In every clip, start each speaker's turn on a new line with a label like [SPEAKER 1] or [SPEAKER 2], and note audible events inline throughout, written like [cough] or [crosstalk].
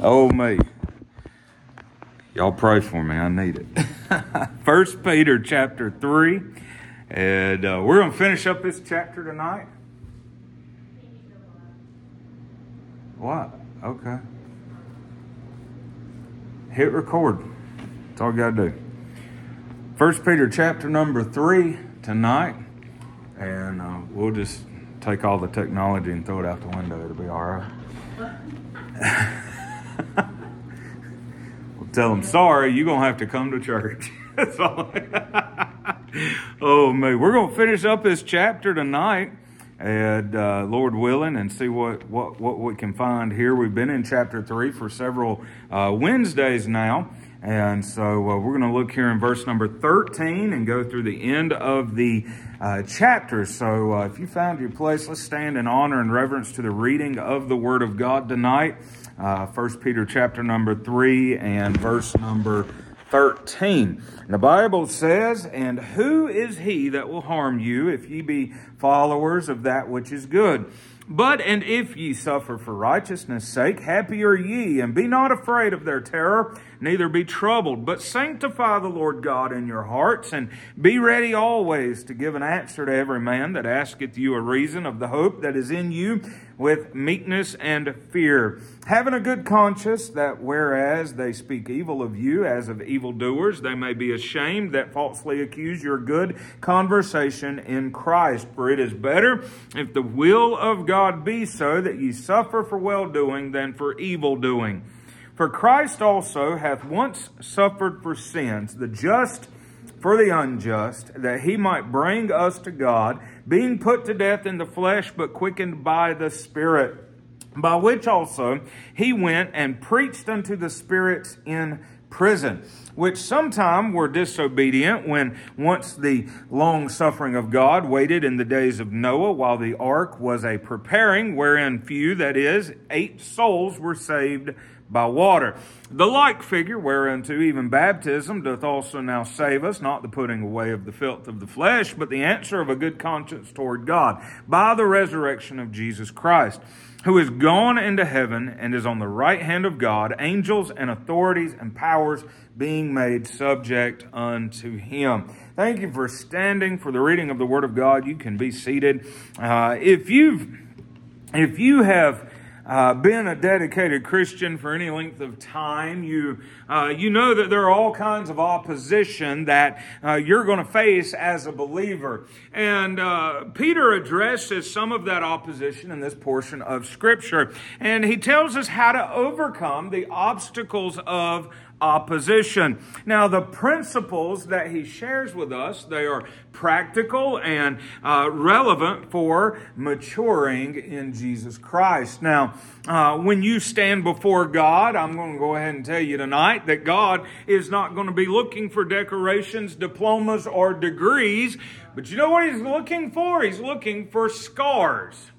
[SPEAKER 1] Oh me. Y'all pray for me. I need it. [laughs] First Peter chapter three, and uh, we're going to finish up this chapter tonight. What? Okay. Hit record. That's all you got to do. First Peter chapter number three tonight, and uh, we'll just take all the technology and throw it out the window. It'll be all right. [laughs] tell them sorry. You're gonna have to come to church. [laughs] Oh man, we're gonna finish up this chapter tonight, and uh, Lord willing, and see what what what we can find here. We've been in chapter three for several uh, Wednesdays now. And so uh, we're going to look here in verse number 13 and go through the end of the uh, chapter. So uh, if you found your place, let's stand in honor and reverence to the reading of the Word of God tonight. Uh, First Peter chapter number 3 and verse number 13. The Bible says, And who is he that will harm you if ye be followers of that which is good? But and if ye suffer for righteousness' sake, happy are ye, and be not afraid of their terror, neither be troubled, but sanctify the Lord God in your hearts, and be ready always to give an answer to every man that asketh you a reason of the hope that is in you with meekness and fear, having a good conscience that whereas they speak evil of you as of evildoers, they may be ashamed that falsely accuse your good conversation in Christ. For it is better if the will of God be so that ye suffer for well doing than for evil doing. For Christ also hath once suffered for sins, the just for the unjust, that he might bring us to God, being put to death in the flesh, but quickened by the Spirit. By which also he went and preached unto the spirits in prison, which sometime were disobedient when once the long suffering of God waited in the days of Noah while the ark was a preparing, wherein few, that is, eight souls were saved by water. The like figure whereunto even baptism doth also now save us, not the putting away of the filth of the flesh, but the answer of a good conscience toward God, by the resurrection of Jesus Christ, who is gone into heaven and is on the right hand of God, angels and authorities and powers being made subject unto him. Thank you for standing for the reading of the Word of God. You can be seated. Uh, if you've if you have uh, been a dedicated Christian for any length of time, you uh, you know that there are all kinds of opposition that uh, you're going to face as a believer. And uh, Peter addresses some of that opposition in this portion of Scripture, and he tells us how to overcome the obstacles of opposition. Now, the principles that he shares with us, they are practical and uh, relevant for maturing in Jesus Christ. Now, uh, when you stand before God, I'm going to go ahead and tell you tonight that God is not going to be looking for decorations, diplomas, or degrees, but you know what He's looking for? He's looking for scars.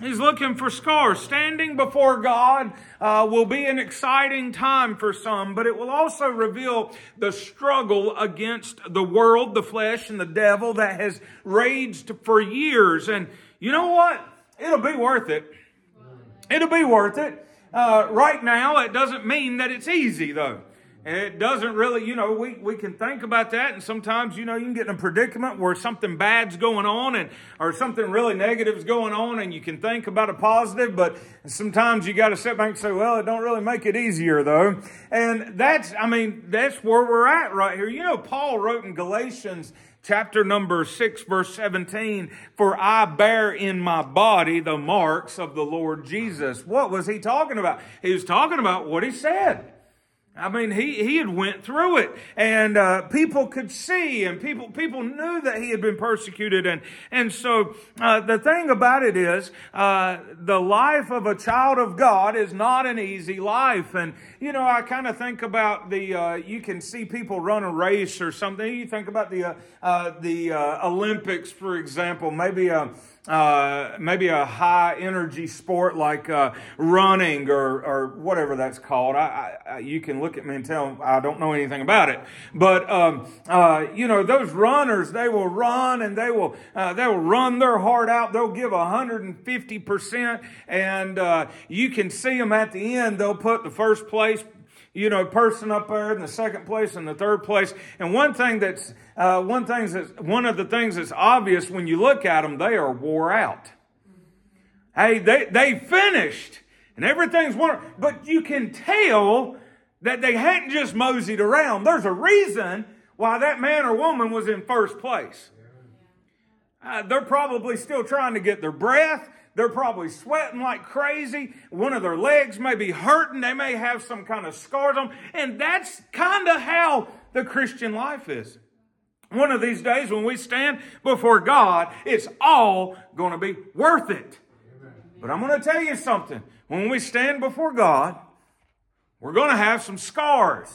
[SPEAKER 1] He's looking for scars. Standing before God uh, will be an exciting time for some, but it will also reveal the struggle against the world, the flesh, and the devil that has raged for years. And you know what? It'll be worth it. It'll be worth it. Uh, right now, it doesn't mean that it's easy, though. It doesn't really, you know, we, we can think about that, and sometimes, you know, you can get in a predicament where something bad's going on and or something really negative's going on, and you can think about a positive, but sometimes you got to sit back and say, well, it don't really make it easier, though. And that's, I mean, that's where we're at right here. You know, Paul wrote in Galatians chapter number 6 verse 17 for i bear in my body the marks of the lord jesus what was he talking about he was talking about what he said I mean, he, he had went through it and, uh, people could see and people, people knew that he had been persecuted. And, and so, uh, the thing about it is, uh, the life of a child of God is not an easy life. And, you know, I kind of think about the, uh, you can see people run a race or something. You think about the, uh, uh, the, Olympics, for example, maybe, uh, maybe a high energy sport like uh, running or, or whatever that's called. I, I, you can look at me and tell I don't know anything about it. But um, uh, you know those runners, they will run and they will uh, they will run their heart out. They'll give hundred and fifty percent, and uh, you can see them at the end. They'll put the first place you know, person up there in the second place and the third place. And one thing that's uh, one thing that's one of the things that's obvious when you look at them, they are wore out. Hey, they they finished and everything's wonderful, but you can tell that they hadn't just moseyed around. There's a reason why that man or woman was in first place. Uh, they're probably still trying to get their breath. They're probably sweating like crazy. One of their legs may be hurting. They may have some kind of scars on. And that's kind of how the Christian life is. One of these days when we stand before God, it's all going to be worth it. But I'm going to tell you something. When we stand before God, we're going to have some scars.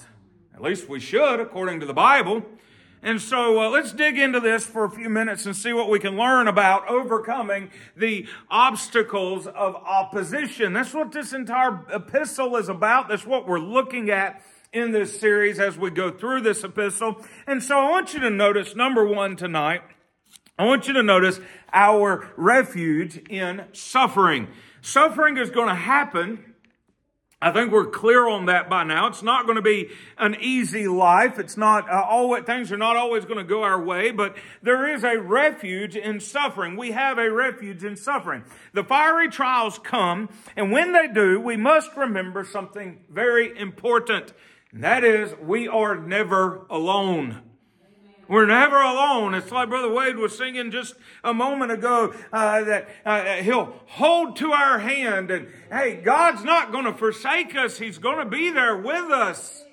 [SPEAKER 1] At least we should, according to the Bible. And so uh, let's dig into this for a few minutes and see what we can learn about overcoming the obstacles of opposition. That's what this entire epistle is about. That's what we're looking at in this series as we go through this epistle. And so I want you to notice number one tonight. I want you to notice our refuge in suffering. Suffering is going to happen I think we're clear on that by now. It's not going to be an easy life. It's not uh, all things are not always going to go our way, but there is a refuge in suffering. We have a refuge in suffering. The fiery trials come, and when they do, we must remember something very important. And that is we are never alone. We're never alone. It's like Brother Wade was singing just a moment ago uh, that uh, He'll hold to our hand. And hey, God's not going to forsake us, He's going to be there with us.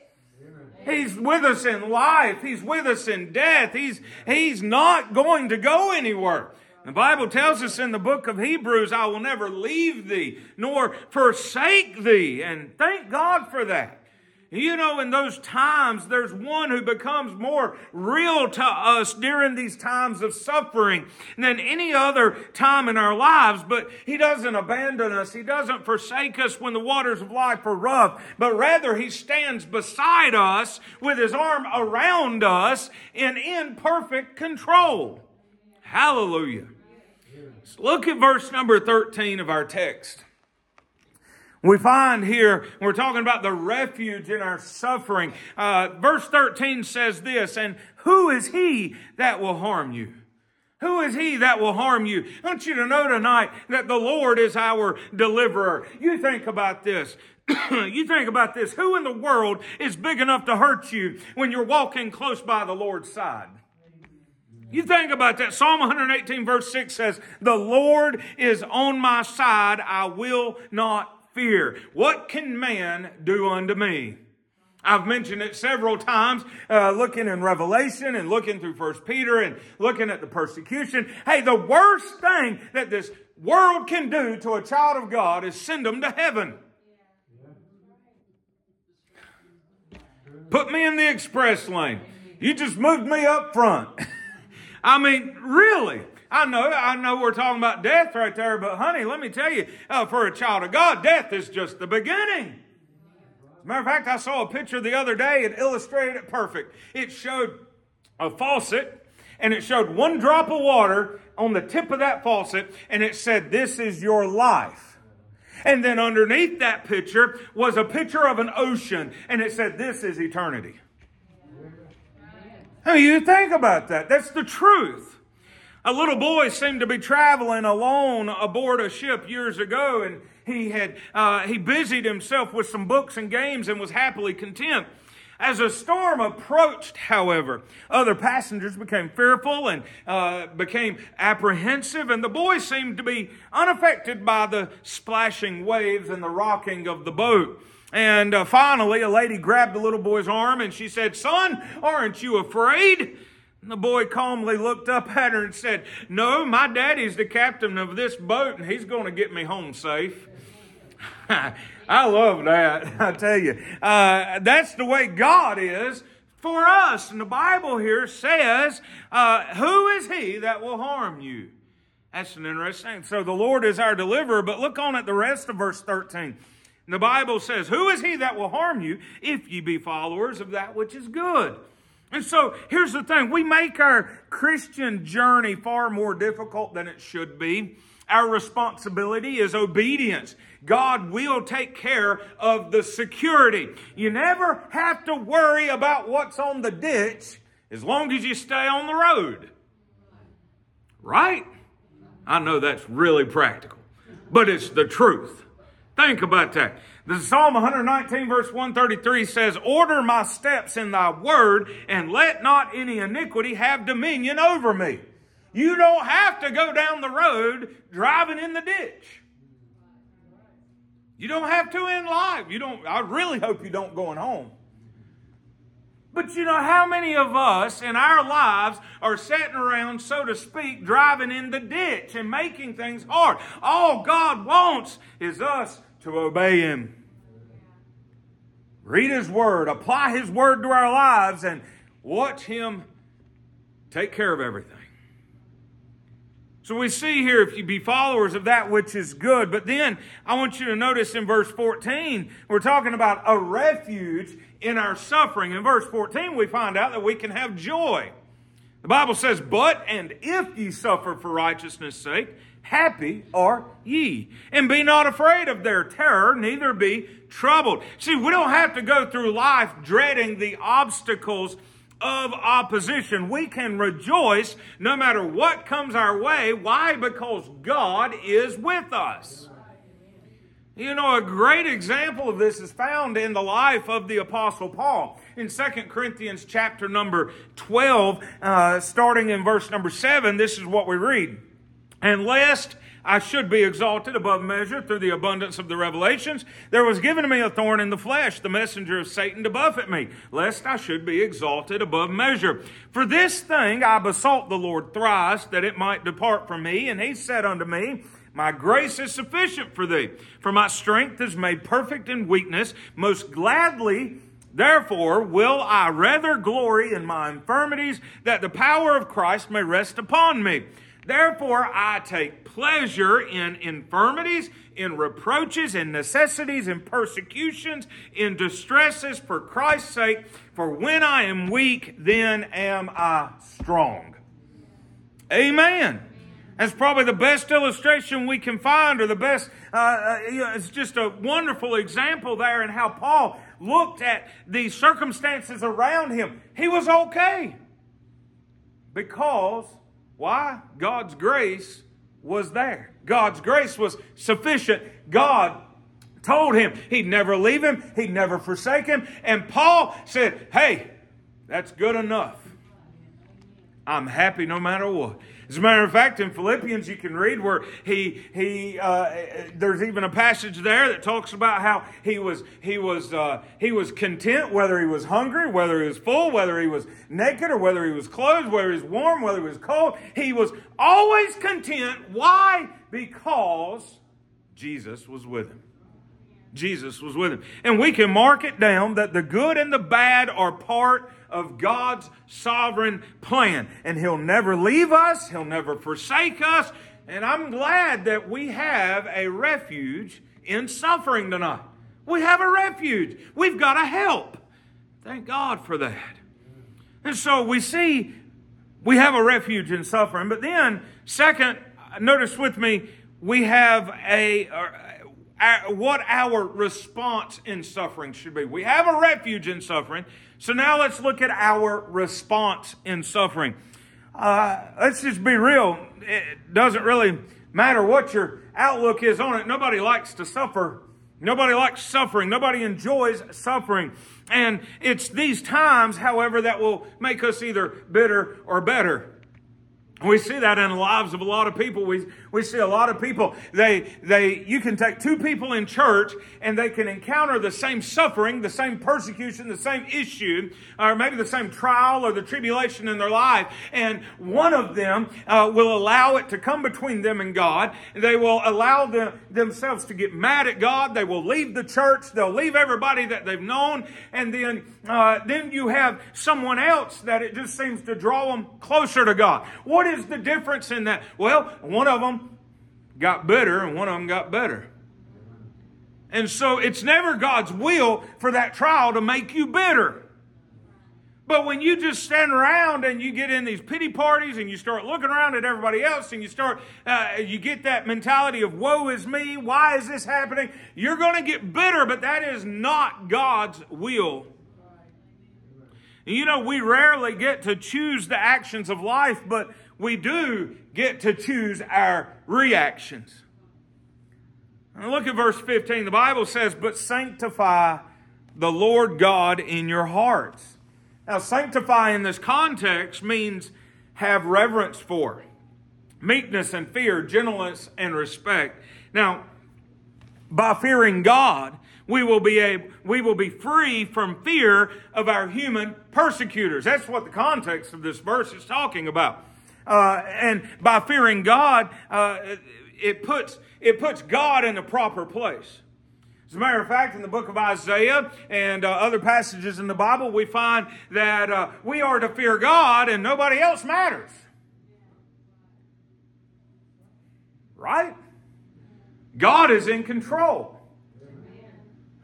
[SPEAKER 1] He's with us in life. He's with us in death. He's, he's not going to go anywhere. The Bible tells us in the book of Hebrews, I will never leave thee nor forsake thee. And thank God for that. You know, in those times, there's one who becomes more real to us during these times of suffering than any other time in our lives. But He doesn't abandon us. He doesn't forsake us when the waters of life are rough, but rather He stands beside us with His arm around us and in perfect control. Hallelujah. So look at verse number 13 of our text. We find here, we're talking about the refuge in our suffering. Uh, verse 13 says this, and who is he that will harm you? Who is he that will harm you? I want you to know tonight that the Lord is our deliverer. You think about this. [clears throat] you think about this. Who in the world is big enough to hurt you when you're walking close by the Lord's side? You think about that. Psalm 118 verse 6 says, The Lord is on my side. I will not fear. What can man do unto me? I've mentioned it several times, uh, looking in Revelation and looking through First Peter and looking at the persecution. Hey, the worst thing that this world can do to a child of God is send them to heaven. Put me in the express lane. You just moved me up front. [laughs] I mean, really. I know, I know we're talking about death right there, but honey, let me tell you, uh, for a child of God, death is just the beginning. As a matter of fact, I saw a picture the other day and illustrated it perfect. It showed a faucet and it showed one drop of water on the tip of that faucet and it said, This is your life. And then underneath that picture was a picture of an ocean and it said, This is eternity. I mean, you think about that. That's the truth. A little boy seemed to be traveling alone aboard a ship years ago, and he had uh, he busied himself with some books and games and was happily content. As a storm approached, however, other passengers became fearful and uh, became apprehensive, and the boy seemed to be unaffected by the splashing waves and the rocking of the boat. And uh, finally, a lady grabbed the little boy's arm and she said, Son, aren't you afraid? The boy calmly looked up at her and said, No, my daddy's the captain of this boat and he's going to get me home safe. [laughs] I love that. [laughs] I tell you, uh, that's the way God is for us. And the Bible here says, uh, Who is he that will harm you? That's an interesting. Thing. So the Lord is our deliverer, but look on at the rest of verse 13. The Bible says, Who is he that will harm you if ye be followers of that which is good? And so here's the thing we make our Christian journey far more difficult than it should be. Our responsibility is obedience. God will take care of the security. You never have to worry about what's on the ditch as long as you stay on the road. Right? I know that's really practical, but it's the truth. Think about that. The Psalm 119 verse 133 says, Order my steps in thy word and let not any iniquity have dominion over me. You don't have to go down the road driving in the ditch. You don't have to in life. You don't, I really hope you don't going home. But you know, how many of us in our lives are sitting around, so to speak, driving in the ditch and making things hard? All God wants is us to obey Him. Read His Word, apply His Word to our lives, and watch Him take care of everything. So we see here, if you be followers of that which is good. But then I want you to notice in verse 14, we're talking about a refuge in our suffering. In verse 14, we find out that we can have joy. The Bible says, But and if ye suffer for righteousness' sake, happy are ye. And be not afraid of their terror, neither be troubled. See, we don't have to go through life dreading the obstacles of opposition. We can rejoice no matter what comes our way. Why? Because God is with us. You know, a great example of this is found in the life of the Apostle Paul. In 2 Corinthians chapter number 12, uh, starting in verse number 7, this is what we read. And lest I should be exalted above measure through the abundance of the revelations. There was given to me a thorn in the flesh, the messenger of Satan to buffet me, lest I should be exalted above measure. For this thing I besought the Lord thrice, that it might depart from me. And he said unto me, my grace is sufficient for thee, for my strength is made perfect in weakness. Most gladly, therefore, will I rather glory in my infirmities, that the power of Christ may rest upon me. Therefore, I take pleasure in infirmities, in reproaches, in necessities, in persecutions, in distresses for Christ's sake. For when I am weak, then am I strong. Amen. That's probably the best illustration we can find, or the best, uh, uh, it's just a wonderful example there in how Paul looked at the circumstances around him. He was okay. Because why? God's grace was there. God's grace was sufficient. God told him he'd never leave him, he'd never forsake him. And Paul said, Hey, that's good enough. I'm happy no matter what. As a matter of fact, in Philippians, you can read where he he uh, there's even a passage there that talks about how he was he was uh, he was content whether he was hungry, whether he was full, whether he was naked, or whether he was clothed, whether he was warm, whether he was cold. He was always content. Why? Because Jesus was with him. Jesus was with him, and we can mark it down that the good and the bad are part of God's sovereign plan. And He'll never leave us, He'll never forsake us. And I'm glad that we have a refuge in suffering tonight. We have a refuge. We've got a help. Thank God for that. And so we see we have a refuge in suffering. But then, second, notice with me, we have a, a, what our response in suffering should be. We have a refuge in suffering. So now let's look at our response in suffering. Uh, let's just be real. It doesn't really matter what your outlook is on it. Nobody likes to suffer. Nobody likes suffering. Nobody enjoys suffering. And it's these times, however, that will make us either bitter or better. We see that in the lives of a lot of people. We, We see a lot of people, they, they, you can take two people in church and they can encounter the same suffering, the same persecution, the same issue, or maybe the same trial or the tribulation in their life. And one of them uh, will allow it to come between them and God. They will allow them, themselves to get mad at God. They will leave the church. They'll leave everybody that they've known. And then, uh, then you have someone else that it just seems to draw them closer to God. What is the difference in that? Well, one of them got bitter and one of them got better. And so it's never God's will for that trial to make you bitter. But when you just stand around and you get in these pity parties and you start looking around at everybody else and you start, uh, you get that mentality of woe is me, why is this happening? You're going to get bitter, but that is not God's will. You know, we rarely get to choose the actions of life, but we do get to choose our reactions. And look at verse 15. The Bible says, But sanctify the Lord God in your hearts. Now, sanctify in this context means have reverence for, meekness and fear, gentleness and respect. Now, by fearing God, we will be able, we will be free from fear of our human persecutors. That's what the context of this verse is talking about. Uh, and by fearing God, uh, it puts it puts God in the proper place. As a matter of fact, in the book of Isaiah and uh, other passages in the Bible, we find that uh, we are to fear God and nobody else matters. Right? God is in control.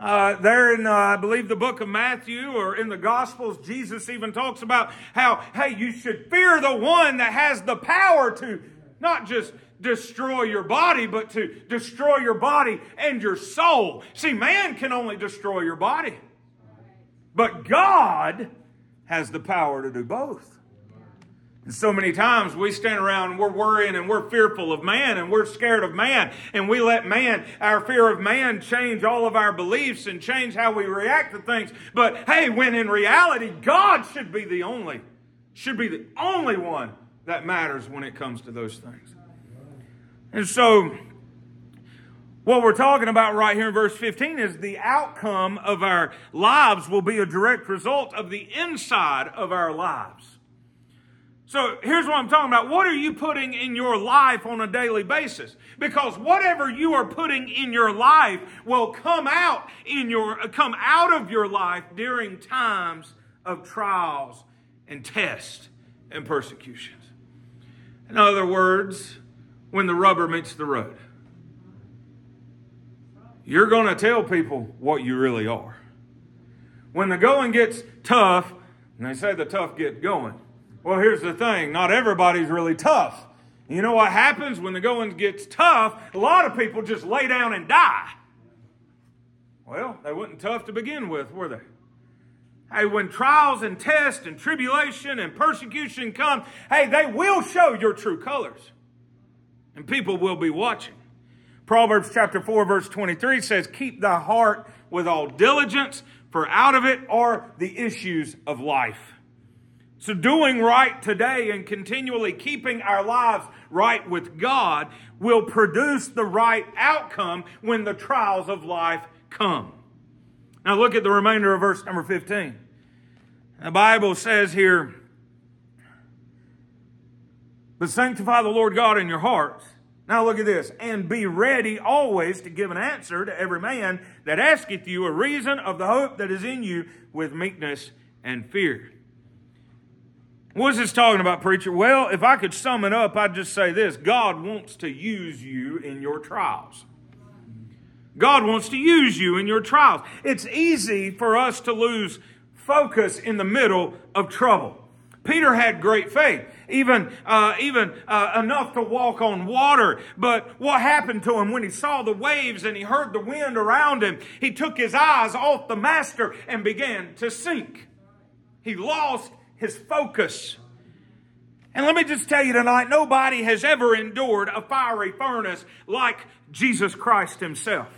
[SPEAKER 1] Uh, there in, uh, I believe, the book of Matthew or in the Gospels, Jesus even talks about how, hey, you should fear the one that has the power to not just destroy your body, but to destroy your body and your soul. See, man can only destroy your body, but God has the power to do both. And so many times we stand around and we're worrying and we're fearful of man and we're scared of man and we let man, our fear of man, change all of our beliefs and change how we react to things. But hey, when in reality, God should be the only, should be the only one that matters when it comes to those things. And so, what we're talking about right here in verse 15 is the outcome of our lives will be a direct result of the inside of our lives. So here's what I'm talking about. What are you putting in your life on a daily basis? Because whatever you are putting in your life will come out in your come out of your life during times of trials and tests and persecutions. In other words, when the rubber meets the road. You're going to tell people what you really are. When the going gets tough, and they say the tough get going, well, here's the thing not everybody's really tough. You know what happens when the going gets tough? A lot of people just lay down and die. Well, they weren't tough to begin with, were they? Hey, when trials and tests and tribulation and persecution come, hey, they will show your true colors. And people will be watching. Proverbs chapter 4, verse 23 says, Keep thy heart with all diligence, for out of it are the issues of life. So, doing right today and continually keeping our lives right with God will produce the right outcome when the trials of life come. Now, look at the remainder of verse number 15. The Bible says here, But sanctify the Lord God in your hearts. Now, look at this. And be ready always to give an answer to every man that asketh you a reason of the hope that is in you with meekness and fear. What is this talking about, preacher? Well, if I could sum it up, I'd just say this God wants to use you in your trials. God wants to use you in your trials. It's easy for us to lose focus in the middle of trouble. Peter had great faith, even uh, even uh, enough to walk on water. But what happened to him when he saw the waves and he heard the wind around him? He took his eyes off the master and began to sink. He lost his focus. And let me just tell you tonight nobody has ever endured a fiery furnace like Jesus Christ himself.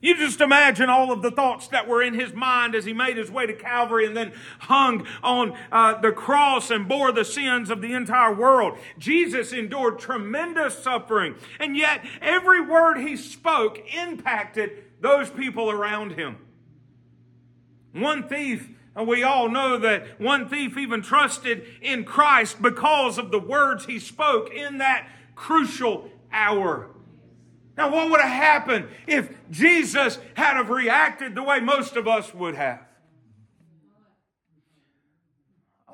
[SPEAKER 1] You just imagine all of the thoughts that were in his mind as he made his way to Calvary and then hung on uh, the cross and bore the sins of the entire world. Jesus endured tremendous suffering, and yet every word he spoke impacted those people around him. One thief, and we all know that one thief even trusted in Christ because of the words he spoke in that crucial hour. Now, what would have happened if Jesus had have reacted the way most of us would have?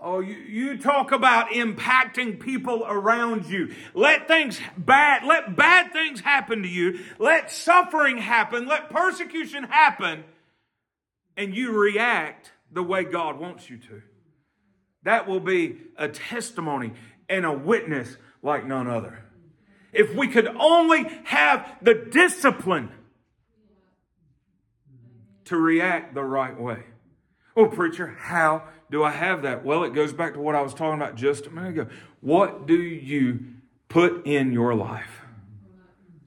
[SPEAKER 1] Oh, you, you talk about impacting people around you. Let things bad, let bad things happen to you. Let suffering happen. Let persecution happen. And you react the way God wants you to. That will be a testimony and a witness like none other. If we could only have the discipline to react the right way. Oh, preacher, how do I have that? Well, it goes back to what I was talking about just a minute ago. What do you put in your life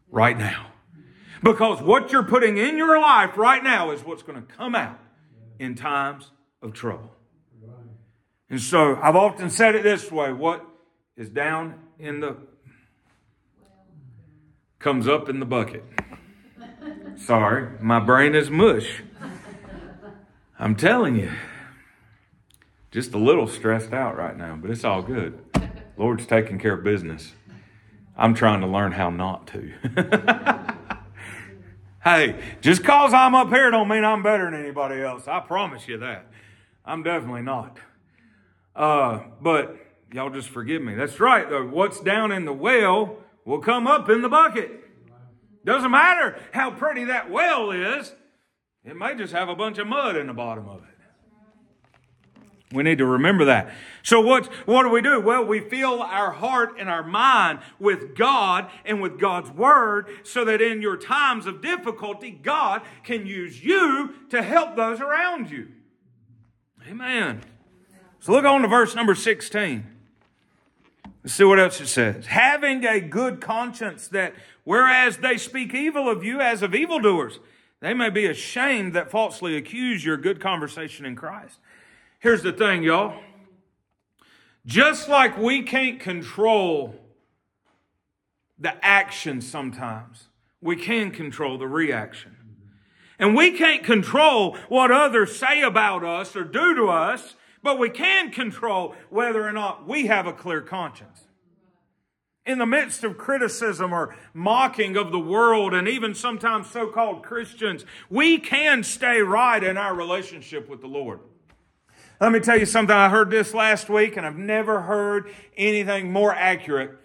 [SPEAKER 1] right now? Because what you're putting in your life right now is what's going to come out in times of trouble. And so I've often said it this way what is down in the comes up in the bucket. [laughs] Sorry, my brain is mush. I'm telling you, just a little stressed out right now, but it's all good. Lord's taking care of business. I'm trying to learn how not to. [laughs] hey, just cause I'm up here don't mean I'm better than anybody else. I promise you that. I'm definitely not. Uh, but y'all just forgive me. That's right. What's down in the well will come up in the bucket. Doesn't matter how pretty that well is, it may just have a bunch of mud in the bottom of it. We need to remember that. So what, what do we do? Well, we fill our heart and our mind with God and with God's Word so that in your times of difficulty, God can use you to help those around you. Amen. So look on to verse number 16. Let's see what else it says. Having a good conscience that whereas they speak evil of you as of evildoers, they may be ashamed that falsely accuse your good conversation in Christ. Here's the thing, y'all. Just like we can't control the action sometimes, we can control the reaction. And we can't control what others say about us or do to us but we can control whether or not we have a clear conscience. In the midst of criticism or mocking of the world and even sometimes so called Christians, we can stay right in our relationship with the Lord. Let me tell you something. I heard this last week and I've never heard anything more accurate.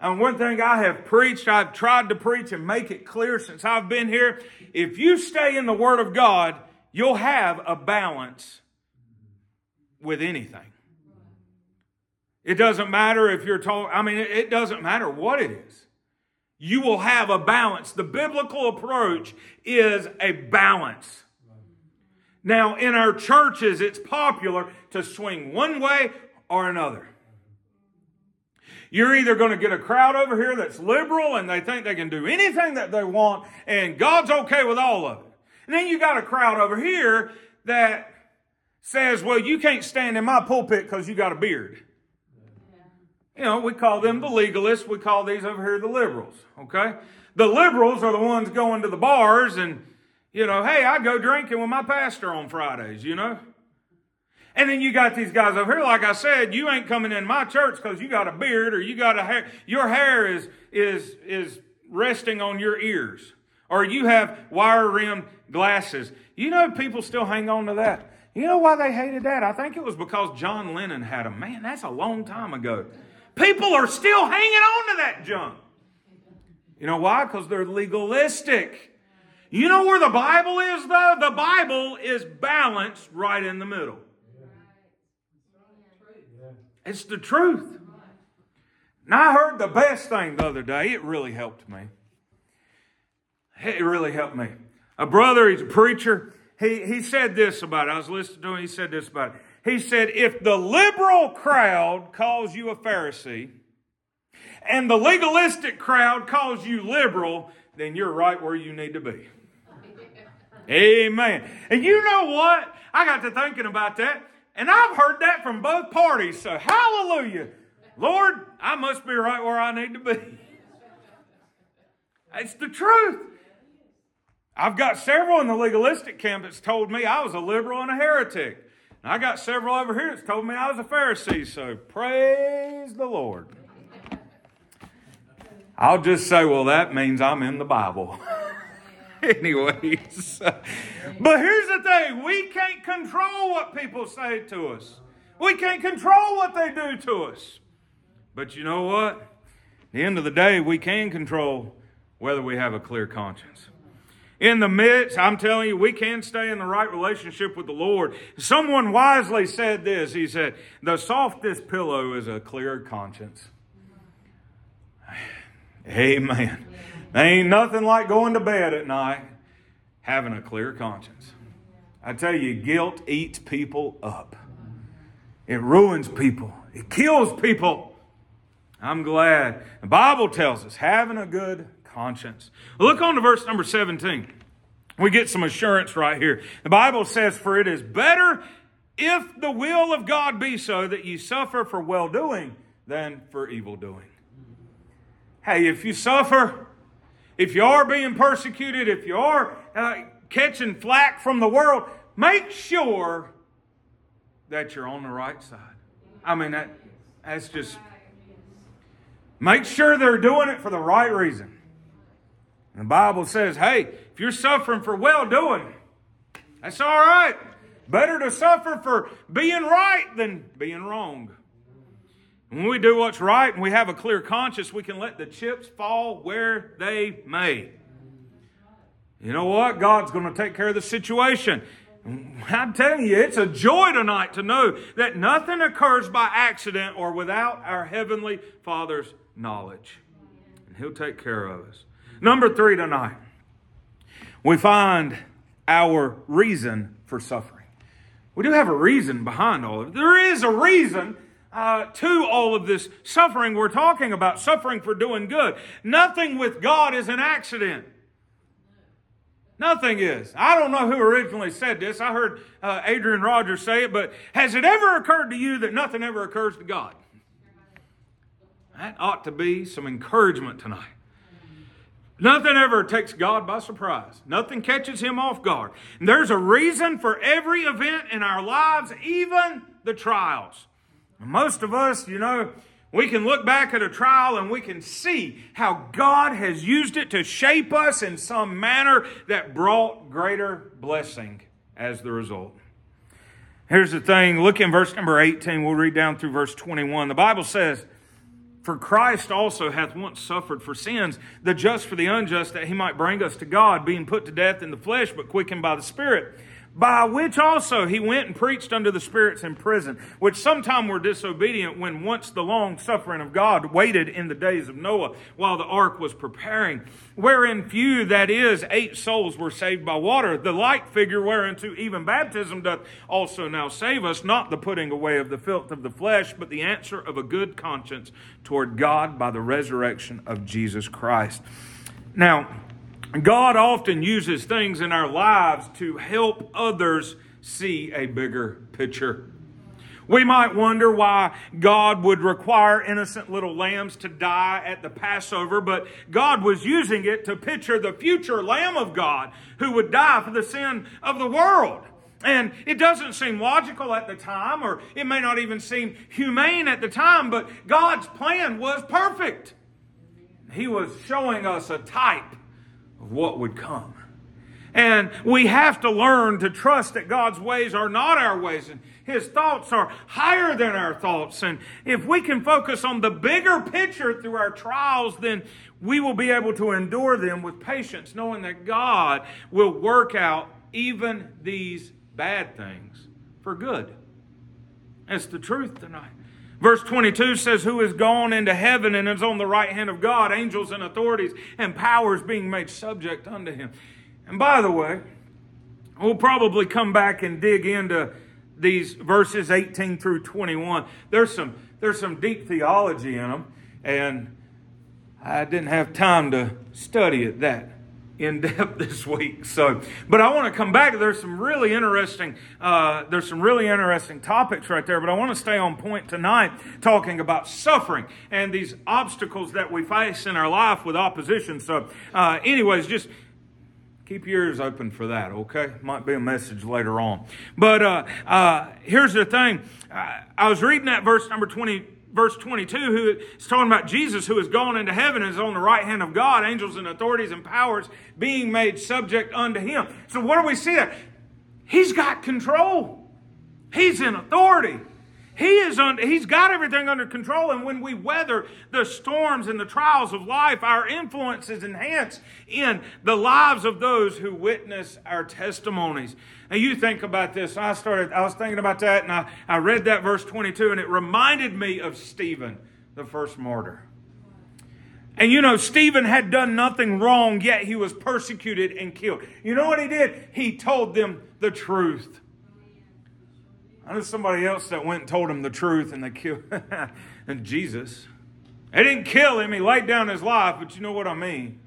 [SPEAKER 1] And one thing I have preached, I've tried to preach and make it clear since I've been here. If you stay in the Word of God, you'll have a balance with anything. It doesn't matter if you're told, I mean, it doesn't matter what it is. You will have a balance. The biblical approach is a balance. Now, in our churches, it's popular to swing one way or another. You're either going to get a crowd over here that's liberal and they think they can do anything that they want and God's okay with all of it. And then you got a crowd over here that says, well, you can't stand in my pulpit because you got a beard. You know, we call them the legalists. We call these over here the liberals. Okay? The liberals are the ones going to the bars and, you know, hey, I go drinking with my pastor on Fridays, you know? And then you got these guys over here, like I said, you ain't coming in my church because you got a beard or you got a hair. Your hair is, is, is resting on your ears. Or you have wire rimmed glasses. You know, people still hang on to that. You know why they hated that? I think it was because John Lennon had them. Man, that's a long time ago. People are still hanging on to that junk. You know why? Because they're legalistic. You know where the Bible is, though? The Bible is balanced right in the middle. It's the truth. Now, I heard the best thing the other day. It really helped me. It really helped me. A brother, he's a preacher he, he said this about it. I was listening to him. He said this about it. He said, if the liberal crowd calls you a Pharisee and the legalistic crowd calls you liberal, then you're right where you need to be. Amen. And you know what? I got to thinking about that, and I've heard that from both parties. So hallelujah. Lord, I must be right where I need to be. [laughs] It's the truth. I've got several in the legalistic camp that's told me I was a liberal and a heretic. And I got several over here that's told me I was a Pharisee. So praise the Lord. I'll just say, well, that means I'm in the Bible. [laughs] [laughs] Anyways. But here's the thing we can't control what people say to us, we can't control what they do to us. But you know what? At the end of the day, we can control whether we have a clear conscience. In the midst, I'm telling you, we can stay in the right relationship with the Lord. Someone wisely said this. He said, The softest pillow is a clear conscience. [sighs] Amen. There ain't nothing like going to bed at night having a clear conscience. I tell you, guilt eats people up. It ruins people. It kills people. I'm glad. The Bible tells us having a good conscience. Look on to verse number 17. We get some assurance right here. The Bible says, For it is better if the will of God be so that you suffer for well doing than for evil doing. Hey, if you suffer, if you are being persecuted, if you are uh, catching flack from the world, make sure that you're on the right side. I mean, that, that's just Make sure they're doing it for the right reason. the Bible says, hey, if you're suffering for well doing, that's all right. Better to suffer for being right than being wrong. When we do what's right and we have a clear conscience, we can let the chips fall where they may. You know what? God's going to take care of the situation. I'm telling you, it's a joy tonight to know that nothing occurs by accident or without our Heavenly Father's knowledge. And He'll take care of us. Number three tonight, we find our reason for suffering. We do have a reason behind all of it. There is a reason uh, to all of this suffering we're talking about, suffering for doing good. Nothing with God is an accident. Nothing is. I don't know who originally said this. I heard uh, Adrian Rogers say it, but has it ever occurred to you that nothing ever occurs to God? That ought to be some encouragement tonight. Nothing ever takes God by surprise. Nothing catches him off guard. And there's a reason for every event in our lives, even the trials. Most of us, you know, we can look back at a trial and we can see how God has used it to shape us in some manner that brought greater blessing as the result. Here's the thing look in verse number 18. We'll read down through verse 21. The Bible says, For Christ also hath once suffered for sins, the just for the unjust, that he might bring us to God, being put to death in the flesh, but quickened by the Spirit by which also he went and preached unto the spirits in prison, which sometime were disobedient when once the long suffering of God waited in the days of Noah while the ark was preparing, wherein few, that is, eight souls were saved by water. The like figure whereunto even baptism doth also now save us, not the putting away of the filth of the flesh, but the answer of a good conscience toward God by the resurrection of Jesus Christ. Now, God often uses things in our lives to help others see a bigger picture. We might wonder why God would require innocent little lambs to die at the Passover, but God was using it to picture the future Lamb of God who would die for the sin of the world. And it doesn't seem logical at the time, or it may not even seem humane at the time, but God's plan was perfect. He was showing us a type of what would come. And we have to learn to trust that God's ways are not our ways and His thoughts are higher than our thoughts. And if we can focus on the bigger picture through our trials, then we will be able to endure them with patience, knowing that God will work out even these bad things for good. That's the truth tonight. Verse 22 says, Who is gone into heaven and is on the right hand of God, angels and authorities and powers being made subject unto him. And by the way, we'll probably come back and dig into these verses 18 through 21. There's some, there's some deep theology in them, and I didn't have time to study it that in depth [laughs] this week. So, but I want to come back. There's some really interesting, uh, there's some really interesting topics right there. But I want to stay on point tonight, talking about suffering and these obstacles that we face in our life with opposition. So, uh, anyways, just keep your ears open for that. Okay, might be a message later on. But uh, uh here's the thing. I was reading that verse number twenty verse 22, who is talking about Jesus who has gone into heaven and is on the right hand of God, angels and authorities and powers being made subject unto him. So what do we see there? He's got control. He's in authority. He is under, he's got everything under control. And when we weather the storms and the trials of life, our influence is enhanced in the lives of those who witness our testimonies. Now you think about this. I started, I was thinking about that and I, I read that verse 22 and it reminded me of Stephen, the first martyr. And you know, Stephen had done nothing wrong, yet he was persecuted and killed. You know what he did? He told them the truth. I know somebody else that went and told him the truth and they killed [laughs] and Jesus. They didn't kill him, he laid down his life, but you know what I mean.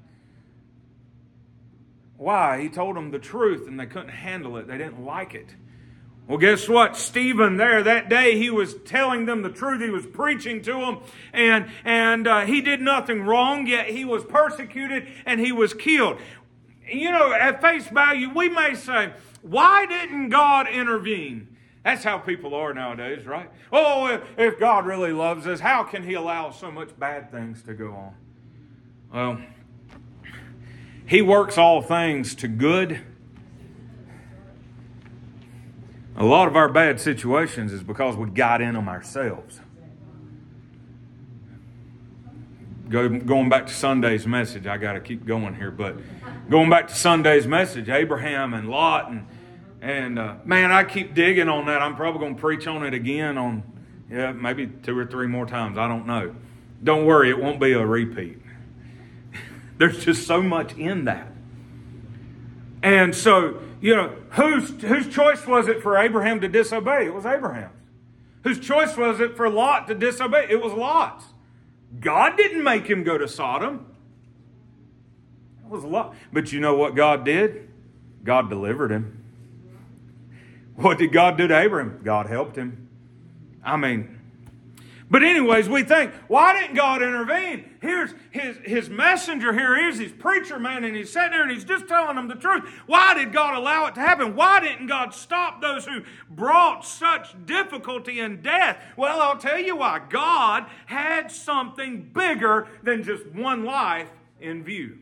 [SPEAKER 1] Why? He told them the truth and they couldn't handle it. They didn't like it. Well, guess what? Stephen there that day, he was telling them the truth. He was preaching to them, and, and uh, he did nothing wrong, yet he was persecuted and he was killed. You know, at face value, we may say, why didn't God intervene? That's how people are nowadays, right? Oh, if, if God really loves us, how can He allow so much bad things to go on? Well, He works all things to good. A lot of our bad situations is because we got in them ourselves. Go, going back to Sunday's message, I got to keep going here, but going back to Sunday's message, Abraham and Lot and and uh, man, I keep digging on that. I'm probably going to preach on it again on, yeah, maybe two or three more times. I don't know. Don't worry, it won't be a repeat. There's just so much in that. And so, you know, whose, whose choice was it for Abraham to disobey? It was Abraham's. Whose choice was it for Lot to disobey? It was Lot's. God didn't make him go to Sodom. It was Lot. But you know what God did? God delivered him. What did God do to Abraham? God helped him. I mean, but anyways, we think, why didn't God intervene? Here's his, his messenger here is his preacher man, and he's sitting there and he's just telling them the truth. Why did God allow it to happen? Why didn't God stop those who brought such difficulty and death? Well, I'll tell you why. God had something bigger than just one life in view.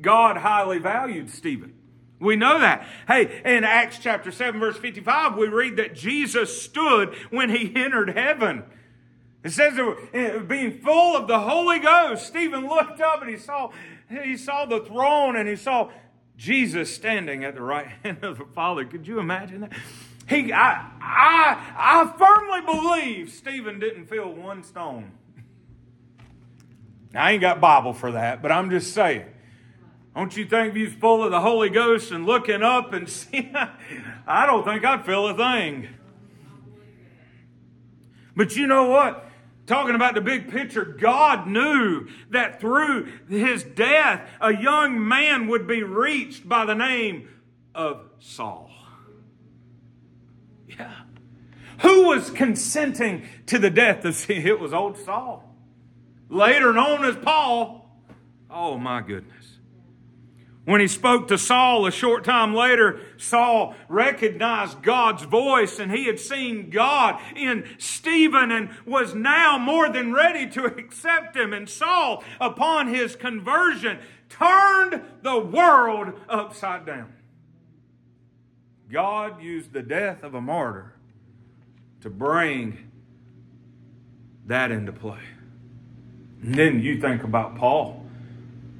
[SPEAKER 1] God highly valued Stephen. We know that. Hey, in Acts chapter 7, verse 55, we read that Jesus stood when he entered heaven. It says, eh, being full of the Holy Ghost, Stephen looked up and he saw, he saw the throne and he saw Jesus standing at the right [laughs] hand of the Father. Could you imagine that? He, I, I, I firmly believe Stephen didn't feel one stone. Now, I ain't got Bible for that, but I'm just saying. Don't you think he's full of the Holy Ghost and looking up and [laughs] seeing, I don't think I'd feel a thing. But you know what? Talking about the big picture, God knew that through his death, a young man would be reached by the name of Saul. Yeah. Who was consenting to the death of [laughs] It was old Saul. Later known as Paul. Oh my goodness. When he spoke to Saul a short time later, Saul recognized God's voice and he had seen God in Stephen and was now more than ready to [laughs] accept him. And Saul, upon his conversion, turned the world upside down. God used the death of a martyr to bring that into play. And then you think about Paul,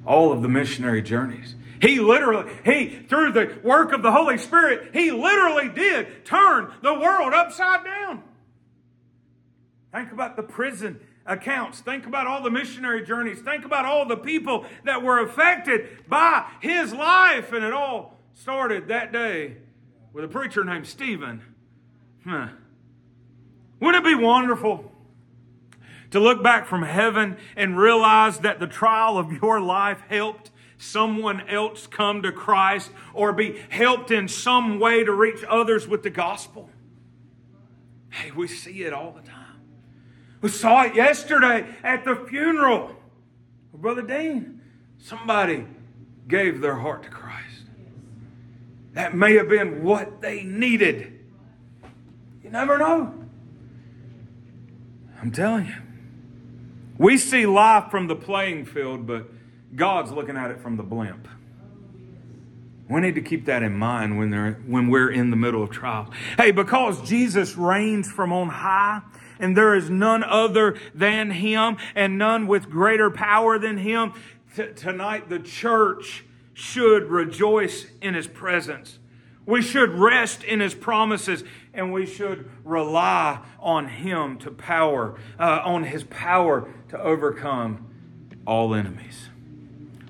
[SPEAKER 1] all of the missionary journeys. He literally, he, through the work of the Holy Spirit, he literally did turn the world upside down. Think about the prison accounts. Think about all the missionary journeys. Think about all the people that were affected by his life. And it all started that day with a preacher named Stephen. Huh. Wouldn't it be wonderful to look back from heaven and realize that the trial of your life helped someone else come to Christ or be helped in some way to reach others with the gospel. Hey, we see it all the time. We saw it yesterday at the funeral Brother Dean. Somebody gave their heart to Christ. That may have been what they needed. You never know. I'm telling you. We see life from the playing field, but God's looking at it from the blimp. We need to keep that in mind when, they're, when we're in the middle of trial. Hey, because Jesus reigns from on high, and there is none other than him, and none with greater power than him, t- tonight the church should rejoice in his presence. We should rest in his promises and we should rely on him to power, uh, on his power to overcome all enemies.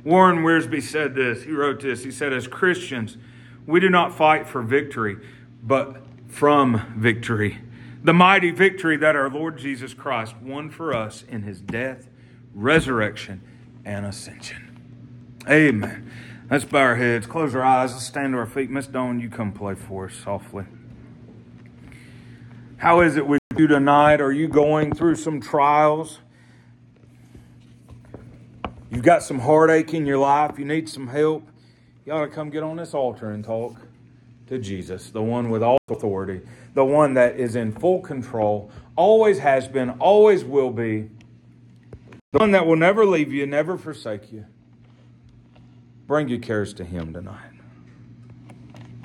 [SPEAKER 1] Warren Wiersbe said this. He wrote this. He said, As Christians, we do not fight for victory, but from victory. The mighty victory that our Lord Jesus Christ won for us in his death, resurrection, and ascension. Amen. Let's bow our heads, close our eyes, let's stand to our feet. Miss Dawn, you come play for us softly. How is it with you tonight? Are you going through some trials? You've got some heartache in your life, you need some help. You ought to come get on this altar and talk to Jesus, the one with all authority, the one that is in full control, always has been, always will be, the one that will never leave you, never forsake you. Bring your cares to Him tonight.